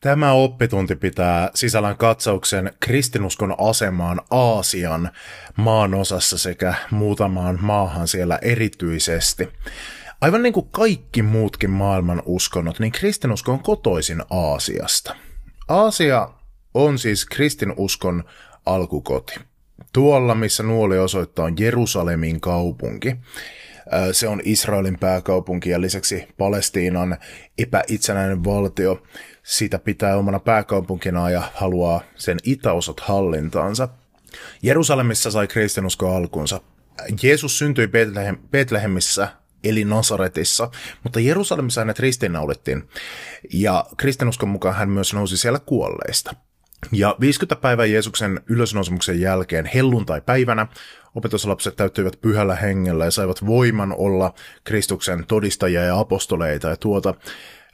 Tämä oppitunti pitää sisällään katsauksen kristinuskon asemaan Aasian maanosassa sekä muutamaan maahan siellä erityisesti. Aivan niin kuin kaikki muutkin maailman uskonnot, niin kristinusko on kotoisin Aasiasta. Aasia on siis kristinuskon alkukoti. Tuolla, missä nuoli osoittaa, on Jerusalemin kaupunki. Se on Israelin pääkaupunki ja lisäksi Palestiinan epäitsenäinen valtio sitä pitää omana pääkaupunkina ja haluaa sen itäosat hallintaansa. Jerusalemissa sai kristinusko alkunsa. Jeesus syntyi Bethlehem, Bethlehemissä eli Nasaretissa, mutta Jerusalemissa hänet ristiinnaulittiin, ja kristinuskon mukaan hän myös nousi siellä kuolleista. Ja 50 päivää Jeesuksen ylösnousemuksen jälkeen helluntai-päivänä opetuslapset täyttyivät pyhällä hengellä ja saivat voiman olla Kristuksen todistajia ja apostoleita, ja tuota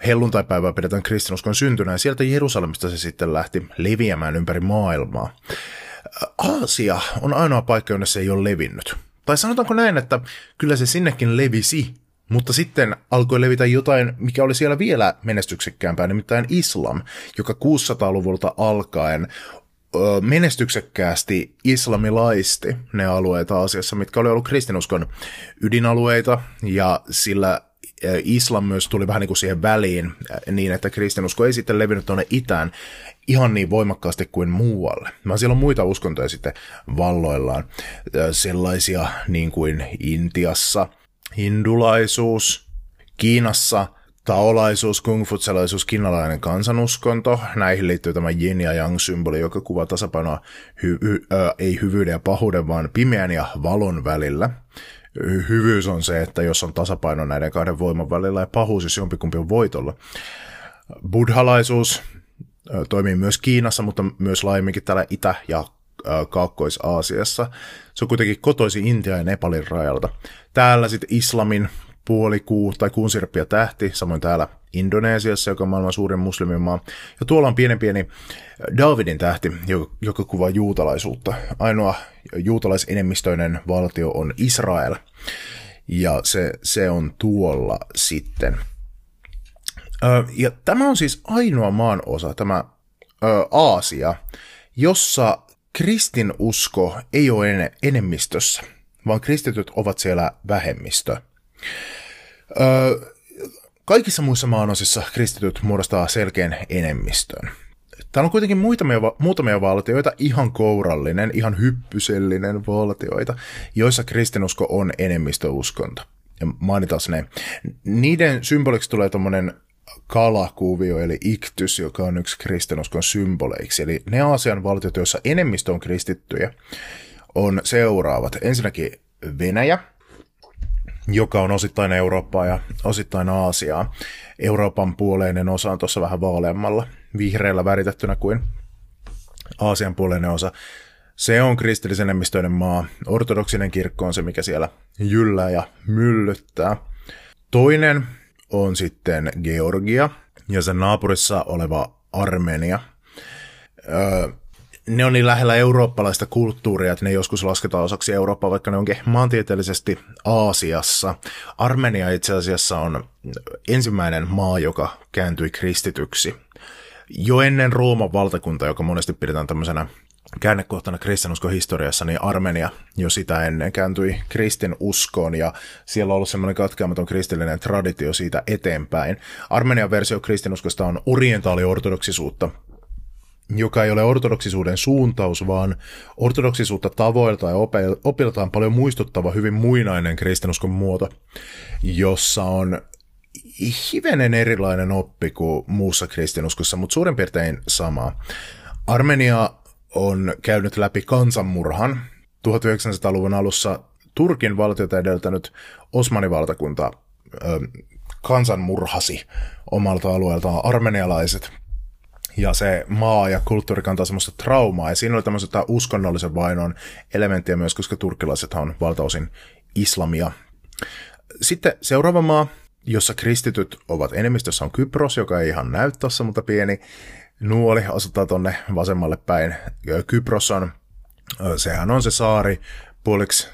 Helluntaipäivää pidetään kristinuskon syntynä ja sieltä Jerusalemista se sitten lähti leviämään ympäri maailmaa. Aasia on ainoa paikka, jonne se ei ole levinnyt. Tai sanotaanko näin, että kyllä se sinnekin levisi, mutta sitten alkoi levitä jotain, mikä oli siellä vielä menestyksekkäämpää, nimittäin islam, joka 600-luvulta alkaen menestyksekkäästi islamilaisti ne alueet Aasiassa, mitkä oli ollut kristinuskon ydinalueita, ja sillä islam myös tuli vähän niin kuin siihen väliin niin, että kristinusko ei sitten levinnyt tuonne itään ihan niin voimakkaasti kuin muualle. Mä siellä on muita uskontoja sitten valloillaan, sellaisia niin kuin Intiassa, hindulaisuus, Kiinassa – taolaisuus, kungfutselaisuus, kiinalainen kansanuskonto. Näihin liittyy tämä yin ja yang symboli, joka kuvaa tasapainoa hy- hy- ö, ei hyvyyden ja pahuuden, vaan pimeän ja valon välillä hyvyys on se, että jos on tasapaino näiden kahden voiman välillä ja pahuus, jos jompikumpi on voitolla. Buddhalaisuus toimii myös Kiinassa, mutta myös laajemminkin täällä Itä- ja Kaakkois-Aasiassa. Se on kuitenkin kotoisi Intia ja Nepalin rajalta. Täällä sitten islamin puolikuu tai kuunsirppi ja tähti, samoin täällä Indonesiassa, joka on maailman suurin muslimimaa. Ja tuolla on pienen pieni Davidin tähti, joka, kuvaa juutalaisuutta. Ainoa juutalaisenemmistöinen valtio on Israel, ja se, se on tuolla sitten. Ja tämä on siis ainoa maan osa, tämä Aasia, jossa kristinusko ei ole en, enemmistössä, vaan kristityt ovat siellä vähemmistö. Ö, kaikissa muissa maanosissa kristityt muodostaa selkeän enemmistön. Täällä on kuitenkin muutamia, muutamia valtioita, ihan kourallinen, ihan hyppysellinen valtioita, joissa kristinusko on enemmistöuskonto. Ja mainitaan ne. Niiden symboliksi tulee tuommoinen kalakuvio, eli iktys, joka on yksi kristinuskon symboleiksi. Eli ne Aasian valtiot, joissa enemmistö on kristittyjä, on seuraavat. Ensinnäkin Venäjä, joka on osittain Eurooppaa ja osittain Aasiaa. Euroopan puoleinen osa on tuossa vähän vaaleammalla, vihreällä väritettynä kuin Aasian puoleinen osa. Se on kristillisen enemmistöinen maa. Ortodoksinen kirkko on se, mikä siellä jyllää ja myllyttää. Toinen on sitten Georgia ja sen naapurissa oleva Armenia. Öö, ne on niin lähellä eurooppalaista kulttuuria, että ne joskus lasketaan osaksi Eurooppaa, vaikka ne onkin maantieteellisesti Aasiassa. Armenia itse asiassa on ensimmäinen maa, joka kääntyi kristityksi. Jo ennen Rooman valtakunta, joka monesti pidetään tämmöisenä käännekohtana kristinuskon historiassa, niin Armenia jo sitä ennen kääntyi kristin uskoon ja siellä on ollut semmoinen katkeamaton kristillinen traditio siitä eteenpäin. Armenian versio kristinuskosta on orientaaliortodoksisuutta, joka ei ole ortodoksisuuden suuntaus, vaan ortodoksisuutta tavoilta ja opiltaan paljon muistuttava hyvin muinainen kristinuskon muoto, jossa on hivenen erilainen oppi kuin muussa kristinuskossa, mutta suurin piirtein sama. Armenia on käynyt läpi kansanmurhan. 1900-luvun alussa Turkin valtiota edeltänyt Osmanivaltakunta ö, kansanmurhasi omalta alueeltaan armenialaiset. Ja se maa ja kulttuuri kantaa semmoista traumaa, ja siinä oli tämmöistä uskonnollisen vainon elementtiä myös, koska turkkilaiset on valtaosin islamia. Sitten seuraava maa, jossa kristityt ovat enemmistössä on Kypros, joka ei ihan näy tuossa, mutta pieni nuoli asuttaa tonne vasemmalle päin. Kypros on, sehän on se saari puoliksi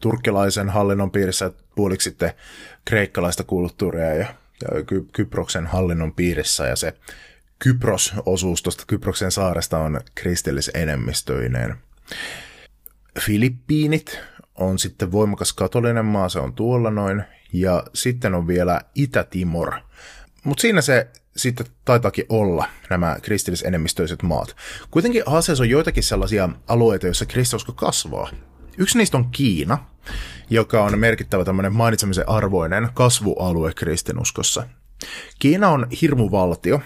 turkkilaisen hallinnon piirissä, puoliksi sitten kreikkalaista kulttuuria ja, ja Ky- Kyproksen hallinnon piirissä, ja se Kypros-osuus tuosta Kyproksen saaresta on kristillisenemmistöinen. Filippiinit on sitten voimakas katolinen maa, se on tuolla noin, ja sitten on vielä Itä-Timor. Mutta siinä se sitten taitaakin olla nämä kristillisenemmistöiset maat. Kuitenkin Aasiassa on joitakin sellaisia alueita, joissa kristinusko kasvaa. Yksi niistä on Kiina, joka on merkittävä tämmöinen mainitsemisen arvoinen kasvualue kristinuskossa. Kiina on hirmuvaltio.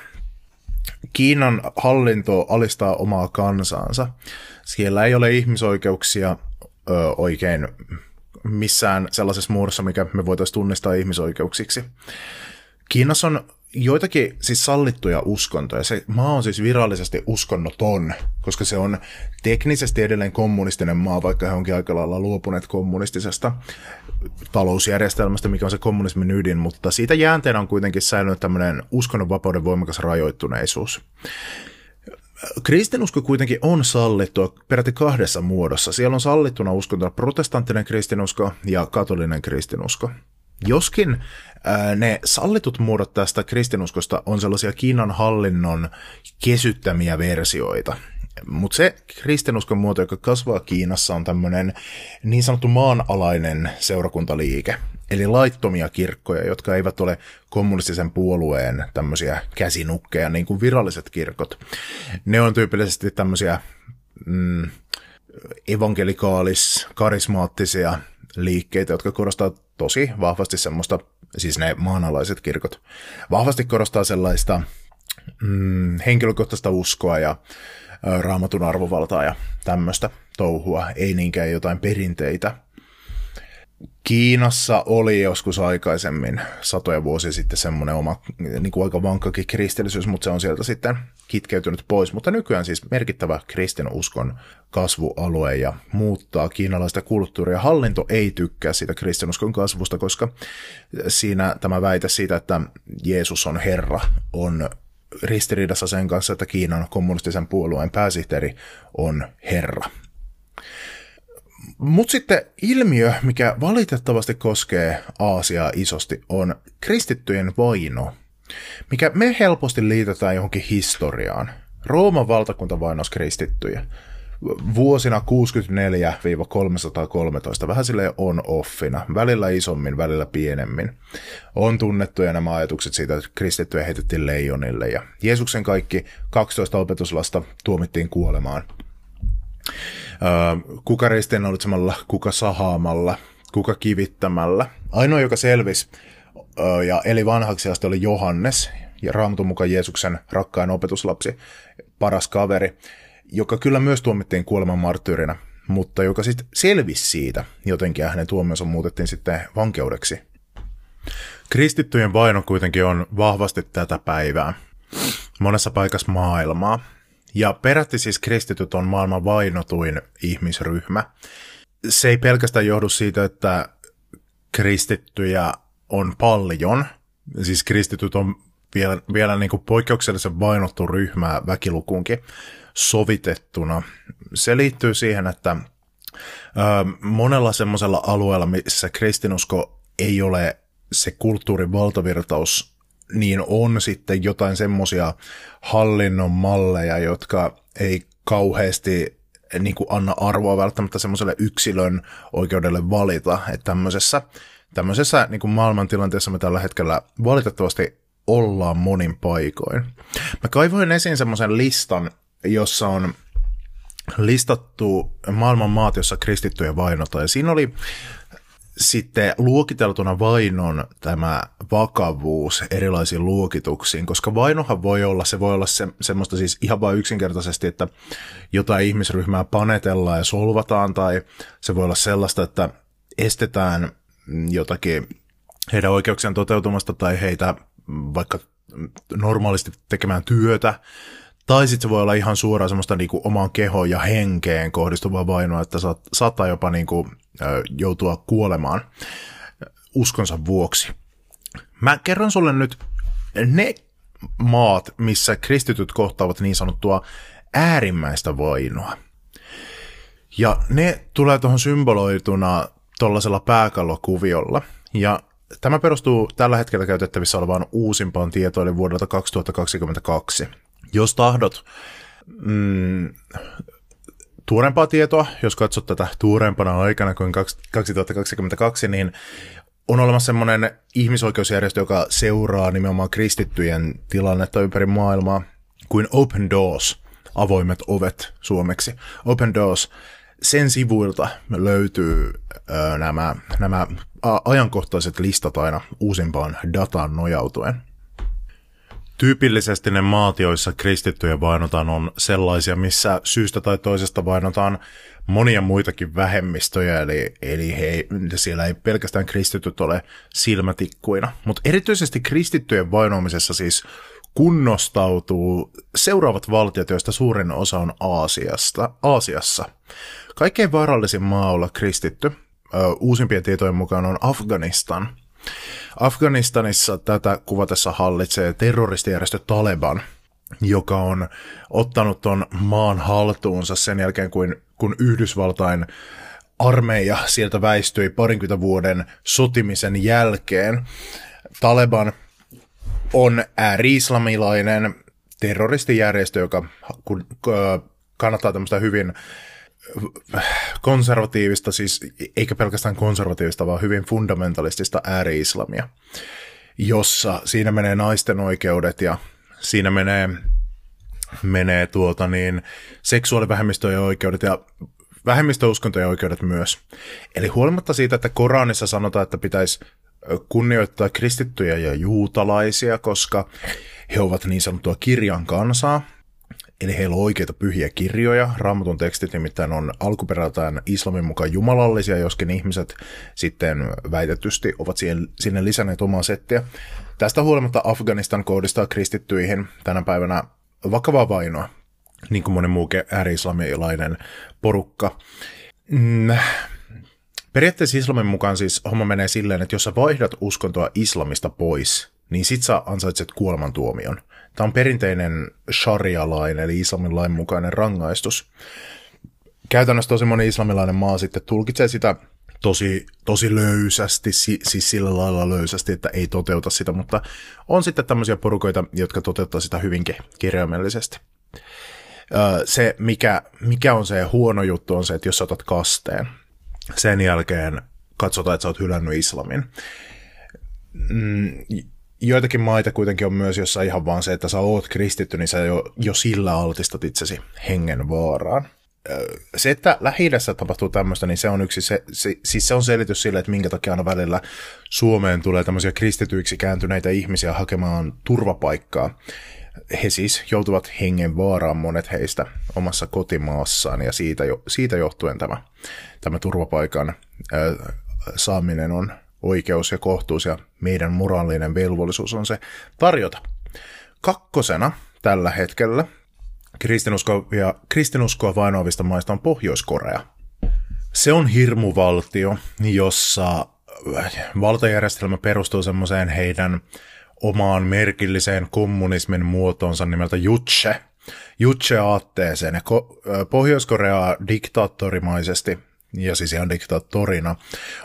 Kiinan hallinto alistaa omaa kansaansa. Siellä ei ole ihmisoikeuksia ö, oikein missään sellaisessa muodossa, mikä me voitaisiin tunnistaa ihmisoikeuksiksi. Kiinassa on joitakin siis sallittuja uskontoja. Se maa on siis virallisesti uskonnoton, koska se on teknisesti edelleen kommunistinen maa, vaikka he onkin aika lailla luopuneet kommunistisesta talousjärjestelmästä, mikä on se kommunismin ydin, mutta siitä jäänteenä on kuitenkin säilynyt tämmöinen uskonnonvapauden voimakas rajoittuneisuus. Kristinusko kuitenkin on sallittua peräti kahdessa muodossa. Siellä on sallittuna uskontona protestanttinen kristinusko ja katolinen kristinusko. Joskin ne sallitut muodot tästä kristinuskosta on sellaisia Kiinan hallinnon kesyttämiä versioita. Mutta se kristinuskon muoto, joka kasvaa Kiinassa, on tämmöinen niin sanottu maanalainen seurakuntaliike. Eli laittomia kirkkoja, jotka eivät ole kommunistisen puolueen tämmöisiä käsinukkeja, niin kuin viralliset kirkot. Ne on tyypillisesti tämmöisiä mm, evankelikaalis, karismaattisia liikkeitä, jotka korostaa tosi vahvasti semmoista, siis ne maanalaiset kirkot, vahvasti korostaa sellaista mm, henkilökohtaista uskoa ja raamatun arvovaltaa ja tämmöistä touhua, ei niinkään jotain perinteitä. Kiinassa oli joskus aikaisemmin, satoja vuosia sitten, semmoinen oma niin kuin aika vankkakin kristillisyys, mutta se on sieltä sitten kitkeytynyt pois. Mutta nykyään siis merkittävä kristinuskon kasvualue ja muuttaa kiinalaista kulttuuria. Hallinto ei tykkää siitä kristinuskon kasvusta, koska siinä tämä väite siitä, että Jeesus on Herra, on ristiriidassa sen kanssa, että Kiinan kommunistisen puolueen pääsihteeri on Herra. Mutta sitten ilmiö, mikä valitettavasti koskee Aasiaa isosti, on kristittyjen vaino, mikä me helposti liitetään johonkin historiaan. Rooman valtakunta vainos kristittyjä vuosina 64-313, vähän sille on-offina, välillä isommin, välillä pienemmin. On tunnettuja nämä ajatukset siitä, että kristittyjä heitettiin leijonille ja Jeesuksen kaikki 12 opetuslasta tuomittiin kuolemaan kuka ristiinnaulitsemalla, kuka sahaamalla, kuka kivittämällä. Ainoa, joka selvisi ja eli vanhaksi asti oli Johannes, ja Raamatun mukaan Jeesuksen rakkain opetuslapsi, paras kaveri, joka kyllä myös tuomittiin kuoleman marttyyrinä, mutta joka sitten selvisi siitä jotenkin ja hänen tuomionsa muutettiin sitten vankeudeksi. Kristittyjen vaino kuitenkin on vahvasti tätä päivää monessa paikassa maailmaa. Ja peräti siis kristityt on maailman vainotuin ihmisryhmä. Se ei pelkästään johdu siitä, että kristittyjä on paljon. Siis kristityt on vielä, vielä niin kuin poikkeuksellisen vainottu ryhmä väkilukunkin sovitettuna. Se liittyy siihen, että ö, monella semmoisella alueella, missä kristinusko ei ole se kulttuurin valtavirtaus niin on sitten jotain semmoisia hallinnon malleja, jotka ei kauheasti niin kuin anna arvoa välttämättä semmoiselle yksilön oikeudelle valita, että tämmöisessä, tämmöisessä niin kuin maailmantilanteessa me tällä hetkellä valitettavasti ollaan monin paikoin. Mä kaivoin esiin semmoisen listan, jossa on listattu maailman maat, jossa kristittyjä vainotaan. Ja siinä oli sitten luokiteltuna vainon tämä vakavuus erilaisiin luokituksiin, koska vainohan voi olla, se voi olla se, semmoista siis ihan vain yksinkertaisesti, että jotain ihmisryhmää panetellaan ja solvataan, tai se voi olla sellaista, että estetään jotakin heidän oikeuksien toteutumasta tai heitä vaikka normaalisti tekemään työtä, tai sitten se voi olla ihan suoraan semmoista niinku omaan kehoon ja henkeen kohdistuvaa vainoa, että saat, saattaa jopa niinku, joutua kuolemaan uskonsa vuoksi. Mä kerron sulle nyt ne maat, missä kristityt kohtaavat niin sanottua äärimmäistä vainoa. Ja ne tulee tuohon symboloituna tuollaisella pääkallokuviolla. Ja tämä perustuu tällä hetkellä käytettävissä olevaan uusimpaan tietoon, eli vuodelta 2022. Jos tahdot mm, tuorempaa tietoa, jos katsot tätä tuorempana aikana kuin 2022, niin on olemassa semmoinen ihmisoikeusjärjestö, joka seuraa nimenomaan kristittyjen tilannetta ympäri maailmaa, kuin Open Doors, avoimet ovet suomeksi. Open Doors, sen sivuilta löytyy ö, nämä, nämä ajankohtaiset listat aina uusimpaan dataan nojautuen. Tyypillisesti ne maat, joissa kristittyjä vainotaan, on sellaisia, missä syystä tai toisesta vainotaan monia muitakin vähemmistöjä, eli, eli he, siellä ei pelkästään kristityt ole silmätikkuina. Mutta erityisesti kristittyjen vainoamisessa siis kunnostautuu seuraavat valtiot, joista suurin osa on Aasiasta, Aasiassa. Kaikkein vaarallisin maa olla kristitty, uusimpien tietojen mukaan on Afganistan – Afganistanissa tätä kuvatessa hallitsee terroristijärjestö Taleban, joka on ottanut ton maan haltuunsa sen jälkeen, kun, kun Yhdysvaltain armeija sieltä väistyi parinkymmentä vuoden sotimisen jälkeen. Taleban on ääri-islamilainen terroristijärjestö, joka kannattaa tämmöistä hyvin konservatiivista, siis eikä pelkästään konservatiivista, vaan hyvin fundamentalistista ääri-islamia, jossa siinä menee naisten oikeudet ja siinä menee, menee tuota niin, seksuaalivähemmistöjen oikeudet ja vähemmistöuskontojen oikeudet myös. Eli huolimatta siitä, että Koranissa sanotaan, että pitäisi kunnioittaa kristittyjä ja juutalaisia, koska he ovat niin sanottua kirjan kansaa, Eli heillä on oikeita pyhiä kirjoja. Raamatun tekstit nimittäin on alkuperältään islamin mukaan jumalallisia, joskin ihmiset sitten väitetysti ovat siihen, sinne lisänneet omaa settiä. Tästä huolimatta Afganistan kohdistaa kristittyihin tänä päivänä vakavaa vainoa, niin kuin monen muu ääri-islamilainen porukka. Mm. Periaatteessa islamin mukaan siis homma menee silleen, että jos sä vaihdat uskontoa islamista pois, niin sit sä ansaitset kuolemantuomion. Tämä on perinteinen sharia-lain, eli islamin lain mukainen rangaistus. Käytännössä tosi moni islamilainen maa sitten tulkitsee sitä tosi, tosi löysästi, siis sillä lailla löysästi, että ei toteuta sitä, mutta on sitten tämmöisiä porukoita, jotka toteuttaa sitä hyvinkin kirjaimellisesti. Se, mikä, mikä on se huono juttu, on se, että jos otat kasteen, sen jälkeen katsotaan, että sä oot hylännyt islamin. Joitakin maita kuitenkin on myös, jossa ihan vaan se, että sä oot kristitty, niin sä jo, jo sillä altistat itsesi hengen vaaraan. Se, että lähi tapahtuu tämmöistä, niin se on yksi, se, se, siis se on selitys sille, että minkä takia aina välillä Suomeen tulee tämmöisiä kristityiksi kääntyneitä ihmisiä hakemaan turvapaikkaa. He siis joutuvat hengen vaaraan monet heistä omassa kotimaassaan ja siitä, jo, siitä johtuen tämä, tämä turvapaikan ö, saaminen on oikeus ja kohtuus ja meidän moraalinen velvollisuus on se tarjota. Kakkosena tällä hetkellä kristinuskoa, ja kristinuskoa vainoavista maista on Pohjois-Korea. Se on hirmuvaltio, jossa valtajärjestelmä perustuu semmoiseen heidän omaan merkilliseen kommunismin muotoonsa nimeltä Juche. Juche-aatteeseen. Ja Pohjois-Korea diktaattorimaisesti, ja siis ihan diktaattorina,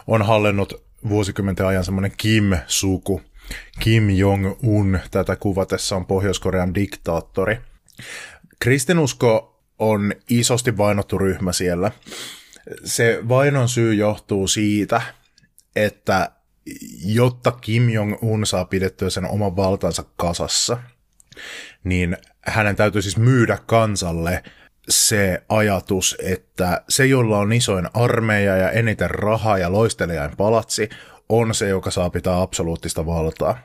on hallinnut vuosikymmenten ajan semmoinen Kim-suku. Kim Jong-un tätä kuvatessa on Pohjois-Korean diktaattori. Kristinusko on isosti vainottu ryhmä siellä. Se vainon syy johtuu siitä, että jotta Kim Jong-un saa pidettyä sen oman valtansa kasassa, niin hänen täytyy siis myydä kansalle se ajatus, että se, jolla on isoin armeija ja eniten rahaa ja loistelijain palatsi, on se, joka saa pitää absoluuttista valtaa.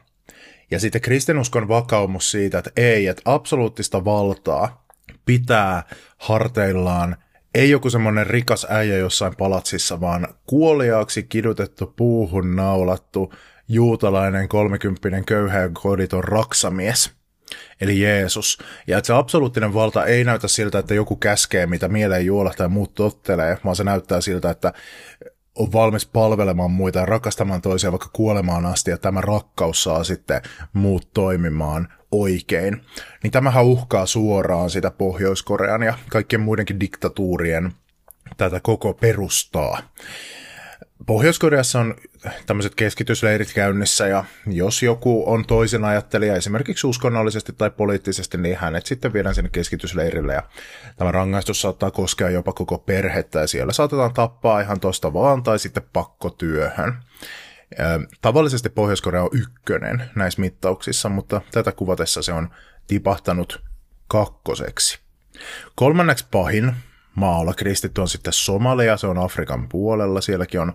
Ja sitten kristinuskon vakaumus siitä, että ei, että absoluuttista valtaa pitää harteillaan ei joku semmoinen rikas äijä jossain palatsissa, vaan kuoliaaksi kidutettu puuhun naulattu juutalainen kolmekymppinen köyhä koditon raksamies – eli Jeesus. Ja että se absoluuttinen valta ei näytä siltä, että joku käskee, mitä mieleen juolla tai muut tottelee, vaan se näyttää siltä, että on valmis palvelemaan muita ja rakastamaan toisia vaikka kuolemaan asti, ja tämä rakkaus saa sitten muut toimimaan oikein. Niin tämähän uhkaa suoraan sitä Pohjois-Korean ja kaikkien muidenkin diktatuurien tätä koko perustaa. Pohjois-Koreassa on tämmöiset keskitysleirit käynnissä ja jos joku on toisen ajattelija esimerkiksi uskonnollisesti tai poliittisesti, niin hänet sitten viedään sinne keskitysleirille ja tämä rangaistus saattaa koskea jopa koko perhettä ja siellä saatetaan tappaa ihan tosta vaan tai sitten pakkotyöhön. Tavallisesti Pohjois-Korea on ykkönen näissä mittauksissa, mutta tätä kuvatessa se on tipahtanut kakkoseksi. Kolmanneksi pahin maalla kristitty on sitten Somalia, se on Afrikan puolella, sielläkin on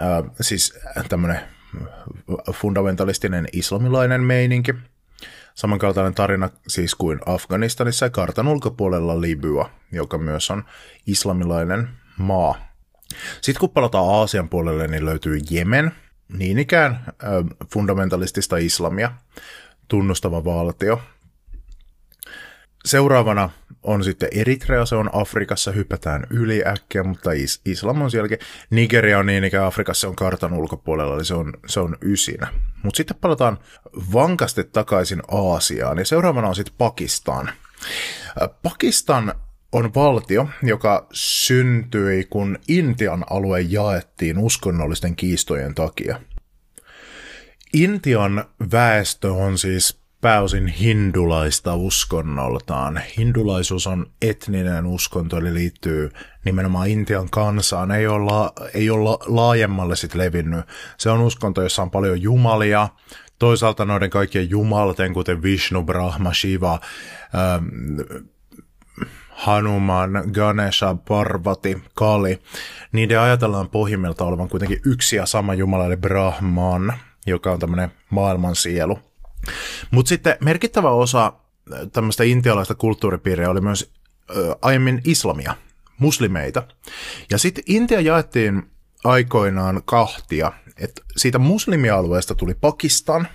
äh, siis tämmöinen fundamentalistinen islamilainen meininki. Samankaltainen tarina siis kuin Afganistanissa ja kartan ulkopuolella Libya, joka myös on islamilainen maa. Sitten kun palataan Aasian puolelle, niin löytyy Jemen, niin ikään äh, fundamentalistista islamia tunnustava valtio. Seuraavana on sitten Eritrea, se on Afrikassa, hypätään yli äkkiä, mutta is- islam on sielläkin. Nigeria on niin ikään Afrikassa, se on kartan ulkopuolella, eli se on, se on ysinä. Mutta sitten palataan vankasti takaisin Aasiaan, ja seuraavana on sitten Pakistan. Äh, Pakistan on valtio, joka syntyi, kun Intian alue jaettiin uskonnollisten kiistojen takia. Intian väestö on siis pääosin hindulaista uskonnoltaan. Hindulaisuus on etninen uskonto, eli liittyy nimenomaan Intian kansaan. Ei olla, ei olla laajemmalle sit levinnyt. Se on uskonto, jossa on paljon jumalia. Toisaalta noiden kaikkien jumalten, kuten Vishnu, Brahma, Shiva, ähm, Hanuman, Ganesha, Parvati, Kali, niiden ajatellaan pohjimmilta olevan kuitenkin yksi ja sama Jumala, eli Brahman, joka on tämmöinen maailman sielu. Mutta sitten merkittävä osa äh, tämmöistä intialaista kulttuuripiiriä oli myös ö, aiemmin islamia, muslimeita. Ja sitten Intia jaettiin aikoinaan kahtia, että siitä muslimialueesta tuli Pakistan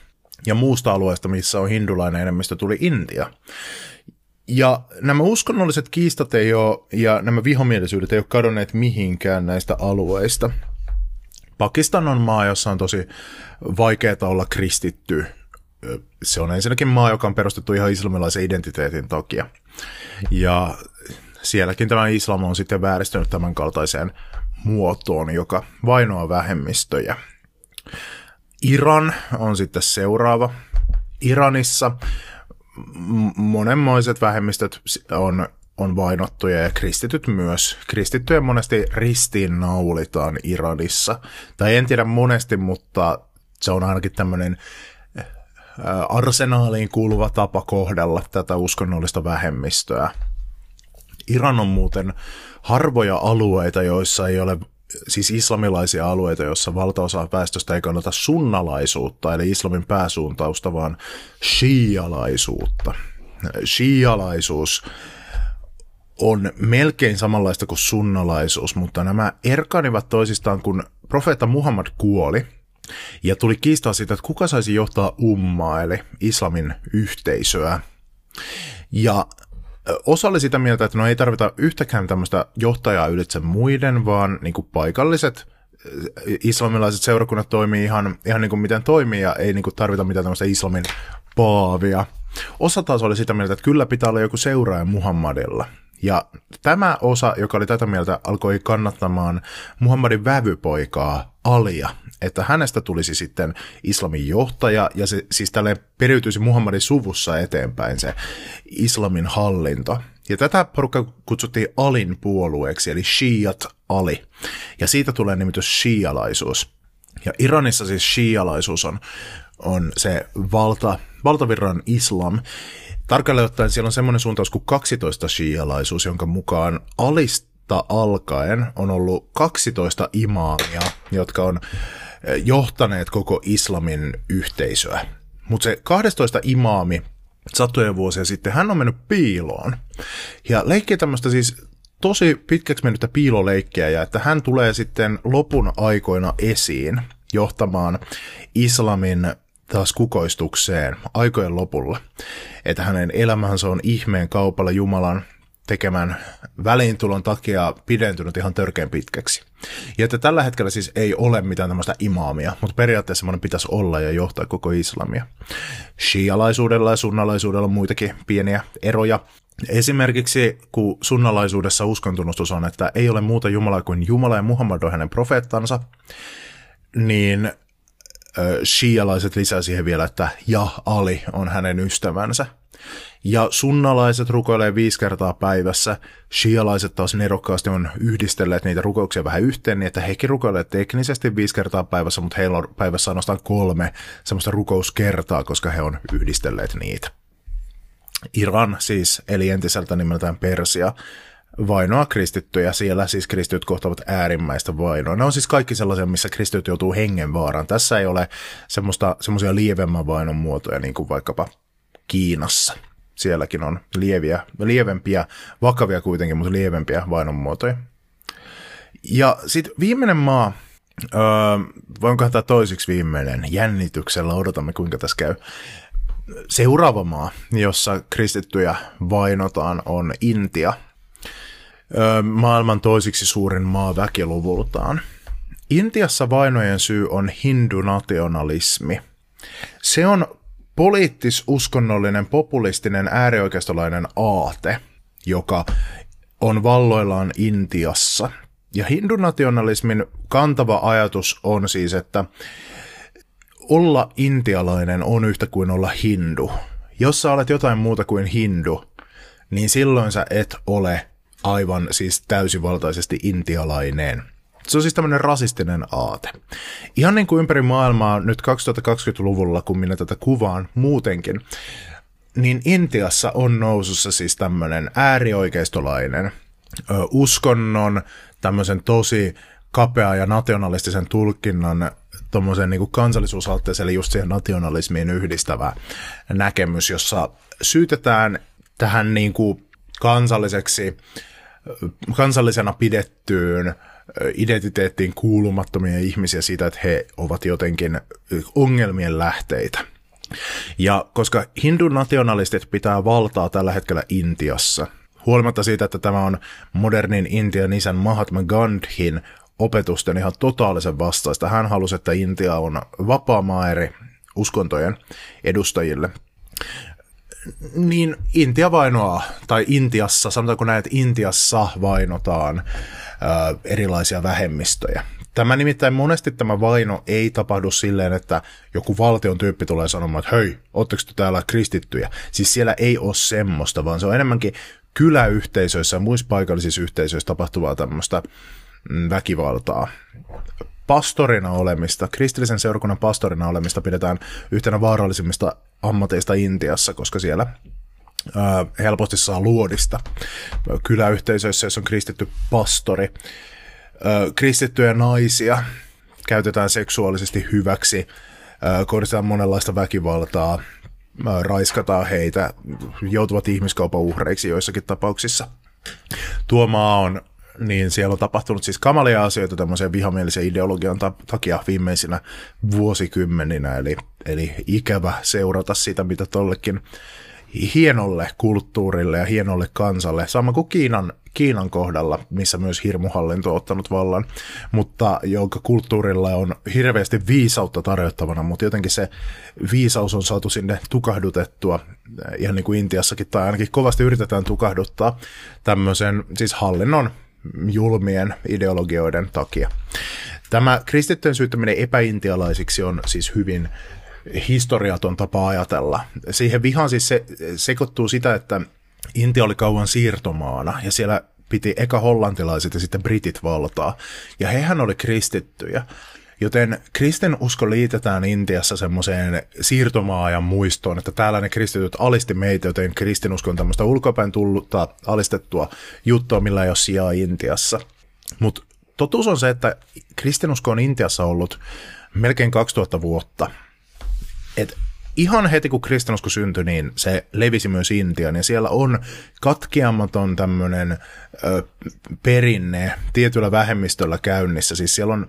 ja muusta alueesta, missä on hindulainen enemmistö, tuli Intia. Ja nämä uskonnolliset kiistat ei ole, ja nämä vihomielisyydet ei ole kadonneet mihinkään näistä alueista. Pakistan on maa, jossa on tosi vaikeaa olla kristitty se on ensinnäkin maa, joka on perustettu ihan islamilaisen identiteetin takia. Ja sielläkin tämä islam on sitten vääristynyt tämän kaltaiseen muotoon, joka vainoaa vähemmistöjä. Iran on sitten seuraava. Iranissa monenmoiset vähemmistöt on, on vainottuja ja kristityt myös. Kristittyjä monesti ristiin naulitaan Iranissa. Tai en tiedä monesti, mutta se on ainakin tämmöinen arsenaaliin kuuluva tapa kohdella tätä uskonnollista vähemmistöä. Iran on muuten harvoja alueita, joissa ei ole siis islamilaisia alueita, joissa valtaosa väestöstä ei kannata sunnalaisuutta, eli islamin pääsuuntausta, vaan shialaisuutta. Shialaisuus on melkein samanlaista kuin sunnalaisuus, mutta nämä erkanivat toisistaan, kun profeetta Muhammad kuoli – ja tuli kiistaa siitä, että kuka saisi johtaa ummaa, eli islamin yhteisöä. Ja osa oli sitä mieltä, että no ei tarvita yhtäkään tämmöistä johtajaa ylitse muiden, vaan niin kuin paikalliset islamilaiset seurakunnat toimii ihan, ihan niin kuin miten toimii ja ei niin kuin tarvita mitään tämmöistä islamin paavia. Osa taas oli sitä mieltä, että kyllä pitää olla joku seuraaja Muhammadilla. Ja tämä osa, joka oli tätä mieltä, alkoi kannattamaan Muhammadin vävypoikaa Alia, että hänestä tulisi sitten islamin johtaja, ja se siis tälle periytyisi Muhammadin suvussa eteenpäin se islamin hallinto. Ja tätä porukka kutsuttiin Alin puolueeksi, eli Shiat Ali. Ja siitä tulee nimitys shialaisuus. Ja Iranissa siis shialaisuus on, on se valta, valtavirran islam. Tarkalleen ottaen siellä on semmoinen suuntaus kuin 12 shialaisuus, jonka mukaan alista alkaen on ollut 12 imaamia, jotka on johtaneet koko islamin yhteisöä. Mutta se 12 imaami satoja vuosia sitten, hän on mennyt piiloon. Ja leikkii tämmöistä siis tosi pitkäksi mennyttä piiloleikkiä, ja että hän tulee sitten lopun aikoina esiin johtamaan islamin taas kukoistukseen aikojen lopulla. Että hänen elämänsä on ihmeen kaupalla Jumalan tekemän väliintulon takia pidentynyt ihan törkeän pitkäksi. Ja että tällä hetkellä siis ei ole mitään tämmöistä imaamia, mutta periaatteessa semmoinen pitäisi olla ja johtaa koko islamia. Shialaisuudella ja sunnalaisuudella on muitakin pieniä eroja. Esimerkiksi kun sunnalaisuudessa uskontunnustus on, että ei ole muuta Jumalaa kuin Jumala ja Muhammad on hänen profeettansa, niin shialaiset lisää siihen vielä, että ja Ali on hänen ystävänsä. Ja sunnalaiset rukoilee viisi kertaa päivässä, shialaiset taas nerokkaasti on yhdistelleet niitä rukouksia vähän yhteen, niin että hekin rukoilee teknisesti viisi kertaa päivässä, mutta heillä on päivässä ainoastaan kolme semmoista rukouskertaa, koska he on yhdistelleet niitä. Iran siis, eli entiseltä nimeltään Persia, vainoa kristittyjä. Siellä siis kristityt kohtavat äärimmäistä vainoa. Ne on siis kaikki sellaisia, missä kristityt joutuu hengenvaaraan. Tässä ei ole semmoista, semmoisia lievemmän vainon muotoja, niin kuin vaikkapa Kiinassa. Sielläkin on lieviä, lievempiä, vakavia kuitenkin, mutta lievempiä vainon muotoja. Ja sitten viimeinen maa, öö, voinko tämä toisiksi viimeinen, jännityksellä odotamme kuinka tässä käy. Seuraava maa, jossa kristittyjä vainotaan, on Intia – maailman toisiksi suurin maa väkiluvultaan. Intiassa vainojen syy on hindunationalismi. Se on poliittis-uskonnollinen, populistinen, äärioikeistolainen aate, joka on valloillaan Intiassa. Ja hindunationalismin kantava ajatus on siis, että olla intialainen on yhtä kuin olla hindu. Jos sä olet jotain muuta kuin hindu, niin silloin sä et ole aivan siis täysivaltaisesti intialainen. Se on siis tämmöinen rasistinen aate. Ihan niin kuin ympäri maailmaa nyt 2020-luvulla, kun minä tätä kuvaan muutenkin, niin Intiassa on nousussa siis tämmöinen äärioikeistolainen ö, uskonnon, tämmöisen tosi kapea ja nationalistisen tulkinnan tuommoisen niin kansallisuusaltteeseen, eli just siihen nationalismiin yhdistävä näkemys, jossa syytetään tähän niin kuin kansalliseksi kansallisena pidettyyn identiteettiin kuulumattomia ihmisiä siitä, että he ovat jotenkin ongelmien lähteitä. Ja koska hindu-nationalistit pitää valtaa tällä hetkellä Intiassa, huolimatta siitä, että tämä on modernin Intian isän Mahatma Gandhin opetusten ihan totaalisen vastaista. Hän halusi, että Intia on vapaa eri uskontojen edustajille niin Intia vainoaa, tai Intiassa, sanotaanko näin, että Intiassa vainotaan erilaisia vähemmistöjä. Tämä nimittäin monesti tämä vaino ei tapahdu silleen, että joku valtion tyyppi tulee sanomaan, että hei, ootteko te täällä kristittyjä? Siis siellä ei ole semmoista, vaan se on enemmänkin kyläyhteisöissä ja muissa paikallisissa yhteisöissä tapahtuvaa tämmöistä mm, väkivaltaa pastorina olemista, kristillisen seurakunnan pastorina olemista pidetään yhtenä vaarallisimmista ammateista Intiassa, koska siellä helposti saa luodista. Kyläyhteisöissä, jos on kristitty pastori. Kristittyjä naisia käytetään seksuaalisesti hyväksi, kohdistetaan monenlaista väkivaltaa, raiskataan heitä, joutuvat ihmiskaupan uhreiksi joissakin tapauksissa. Tuo maa on niin siellä on tapahtunut siis kamalia asioita tämmöisen vihamielisen ideologian takia viimeisinä vuosikymmeninä, eli, eli ikävä seurata sitä, mitä tollekin hienolle kulttuurille ja hienolle kansalle, sama kuin Kiinan, Kiinan kohdalla, missä myös hirmuhallinto on ottanut vallan, mutta jonka kulttuurilla on hirveästi viisautta tarjottavana, mutta jotenkin se viisaus on saatu sinne tukahdutettua, ihan niin kuin Intiassakin, tai ainakin kovasti yritetään tukahduttaa tämmöisen siis hallinnon julmien ideologioiden takia. Tämä kristittyjen syyttäminen epäintialaisiksi on siis hyvin historiaton tapa ajatella. Siihen vihaan siis se, sekoittuu sitä, että Intia oli kauan siirtomaana ja siellä piti eka hollantilaiset ja sitten britit valtaa. Ja hehän oli kristittyjä. Joten kristinusko liitetään Intiassa semmoiseen siirtomaajan muistoon, että täällä ne kristityt alisti meitä, joten kristinusko on tämmöistä ulkopäin tullutta alistettua juttua, millä ei ole sijaa Intiassa. Mutta totuus on se, että kristinusko on Intiassa ollut melkein 2000 vuotta. Et ihan heti kun kristinusko syntyi, niin se levisi myös Intiaan ja siellä on katkeamaton tämmöinen perinne tietyllä vähemmistöllä käynnissä. Siis siellä on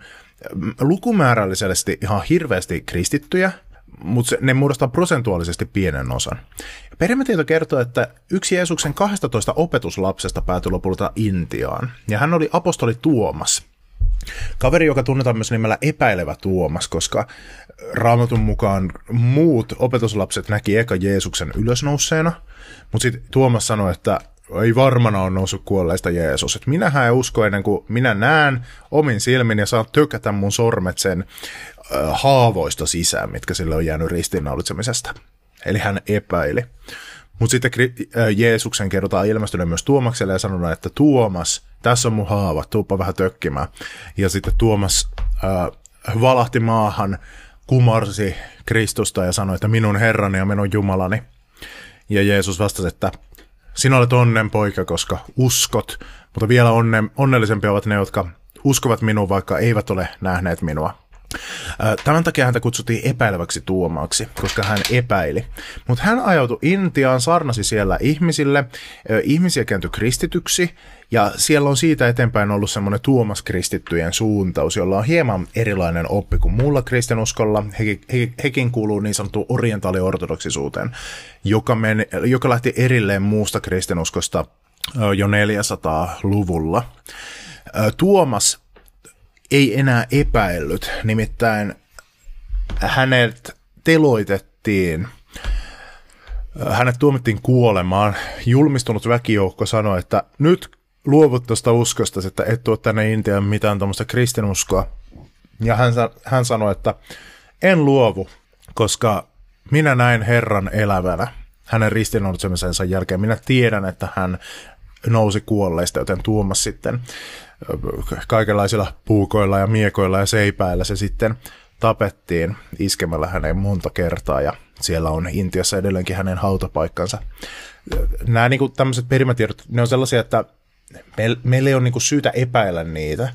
lukumäärällisesti ihan hirveästi kristittyjä, mutta ne muodostaa prosentuaalisesti pienen osan. Perimätieto kertoo, että yksi Jeesuksen 12 opetuslapsesta päätyi lopulta Intiaan, ja hän oli apostoli Tuomas. Kaveri, joka tunnetaan myös nimellä epäilevä Tuomas, koska raamatun mukaan muut opetuslapset näki eka Jeesuksen ylösnouseena, mutta sitten Tuomas sanoi, että ei varmana on noussut kuolleista Jeesus. Et minähän en usko ennen kuin minä näen omin silmin ja saan tökätä mun sormet sen äh, haavoista sisään, mitkä sille on jäänyt ristiinnaulitsemisesta. Eli hän epäili. Mutta sitten Jeesuksen kerrotaan ilmestyneen myös Tuomakselle ja sanonut, että Tuomas, tässä on mun haava, tuuppa vähän tökkimään. Ja sitten Tuomas äh, valahti maahan, kumarsi Kristusta ja sanoi, että minun Herrani ja minun Jumalani. Ja Jeesus vastasi, että sinä olet onnen poika, koska uskot, mutta vielä onne, onnellisempia ovat ne, jotka uskovat minuun, vaikka eivät ole nähneet minua. Tämän takia häntä kutsuttiin epäileväksi tuomaaksi, koska hän epäili. Mutta hän ajautui Intiaan, sarnasi siellä ihmisille, ihmisiä kääntyi kristityksi, ja siellä on siitä eteenpäin ollut semmoinen Tuomas kristittyjen suuntaus, jolla on hieman erilainen oppi kuin muulla kristinuskolla. He, he, hekin kuuluu niin sanottuun orientaaliortodoksisuuteen, joka, meni, joka lähti erilleen muusta kristinuskosta jo 400-luvulla. Tuomas ei enää epäillyt, nimittäin hänet teloitettiin hänet tuomittiin kuolemaan. Julmistunut väkijoukko sanoi, että nyt luovut tuosta uskosta, että et tuo tänne Intiaan mitään tuommoista kristinuskoa. Ja hän, hän sanoi, että en luovu, koska minä näin Herran elävänä hänen ristiinnoudutsemensa jälkeen. Minä tiedän, että hän nousi kuolleista, joten Tuomas sitten kaikenlaisilla puukoilla ja miekoilla ja seipäillä se sitten tapettiin iskemällä häneen monta kertaa ja siellä on Intiassa edelleenkin hänen hautapaikkansa. Nämä niin kuin, tämmöiset perimätiedot, ne on sellaisia, että meillä ei ole niin kuin, syytä epäillä niitä,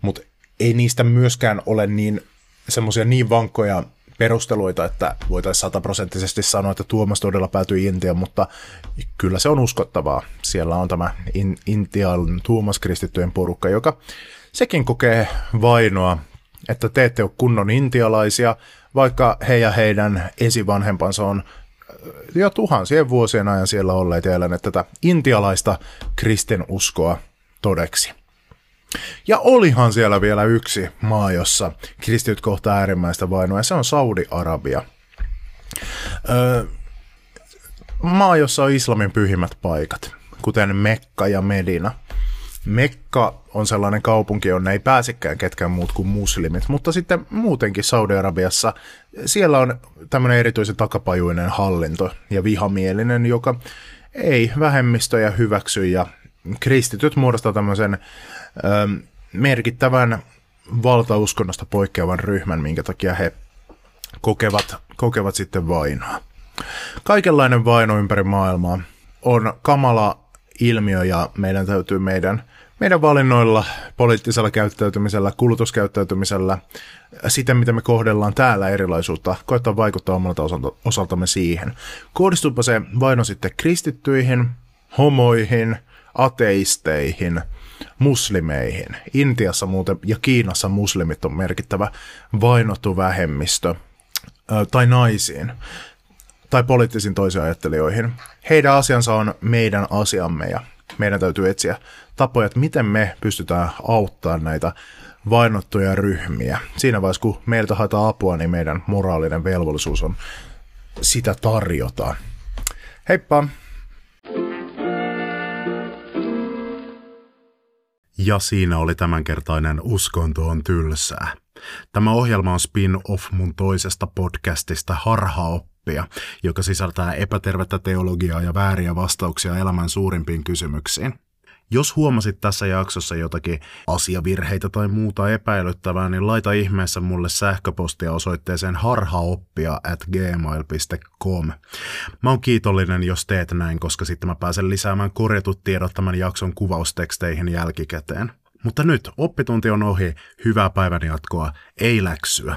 mutta ei niistä myöskään ole niin semmoisia niin vankkoja perusteluita, että voitaisiin sataprosenttisesti sanoa, että Tuomas todella päätyi Intiaan, mutta kyllä se on uskottavaa. Siellä on tämä in, Intian Tuomas kristittyjen porukka, joka sekin kokee vainoa, että te ette ole kunnon intialaisia, vaikka he ja heidän esivanhempansa on jo tuhansien vuosien ajan siellä olleet ja eläneet tätä intialaista kristinuskoa todeksi. Ja olihan siellä vielä yksi maa, jossa kristityt kohtaa äärimmäistä vainoa, ja se on Saudi-Arabia. Öö, maa, jossa on islamin pyhimmät paikat, kuten Mekka ja Medina. Mekka on sellainen kaupunki, jonne ei pääsekään ketkään muut kuin muslimit, mutta sitten muutenkin Saudi-Arabiassa siellä on tämmöinen erityisen takapajuinen hallinto ja vihamielinen, joka ei vähemmistöjä hyväksy ja kristityt muodostaa tämmöisen ö, merkittävän valtauskonnosta poikkeavan ryhmän, minkä takia he kokevat, kokevat sitten vainoa. Kaikenlainen vaino ympäri maailmaa on kamala ilmiö ja meidän täytyy meidän, meidän valinnoilla, poliittisella käyttäytymisellä, kulutuskäyttäytymisellä, sitä mitä me kohdellaan täällä erilaisuutta, koittaa vaikuttaa omalta osalta, osaltamme siihen. Kohdistuupa se vaino sitten kristittyihin, homoihin, ateisteihin, muslimeihin. Intiassa muuten ja Kiinassa muslimit on merkittävä vainottu vähemmistö, tai naisiin, tai poliittisiin toisiajattelijoihin. Heidän asiansa on meidän asiamme ja meidän täytyy etsiä tapoja, että miten me pystytään auttamaan näitä vainottuja ryhmiä. Siinä vaiheessa, kun meiltä haetaan apua, niin meidän moraalinen velvollisuus on sitä tarjota. Heippa! Ja siinä oli tämänkertainen Uskonto on tylsää. Tämä ohjelma on spin-off mun toisesta podcastista Harhaoppia, joka sisältää epätervettä teologiaa ja vääriä vastauksia elämän suurimpiin kysymyksiin. Jos huomasit tässä jaksossa jotakin asiavirheitä tai muuta epäilyttävää, niin laita ihmeessä mulle sähköpostia osoitteeseen harhaoppia at gmail.com. Mä oon kiitollinen, jos teet näin, koska sitten mä pääsen lisäämään korjatut tiedot tämän jakson kuvausteksteihin jälkikäteen. Mutta nyt oppitunti on ohi, hyvää päivän jatkoa, ei läksyä.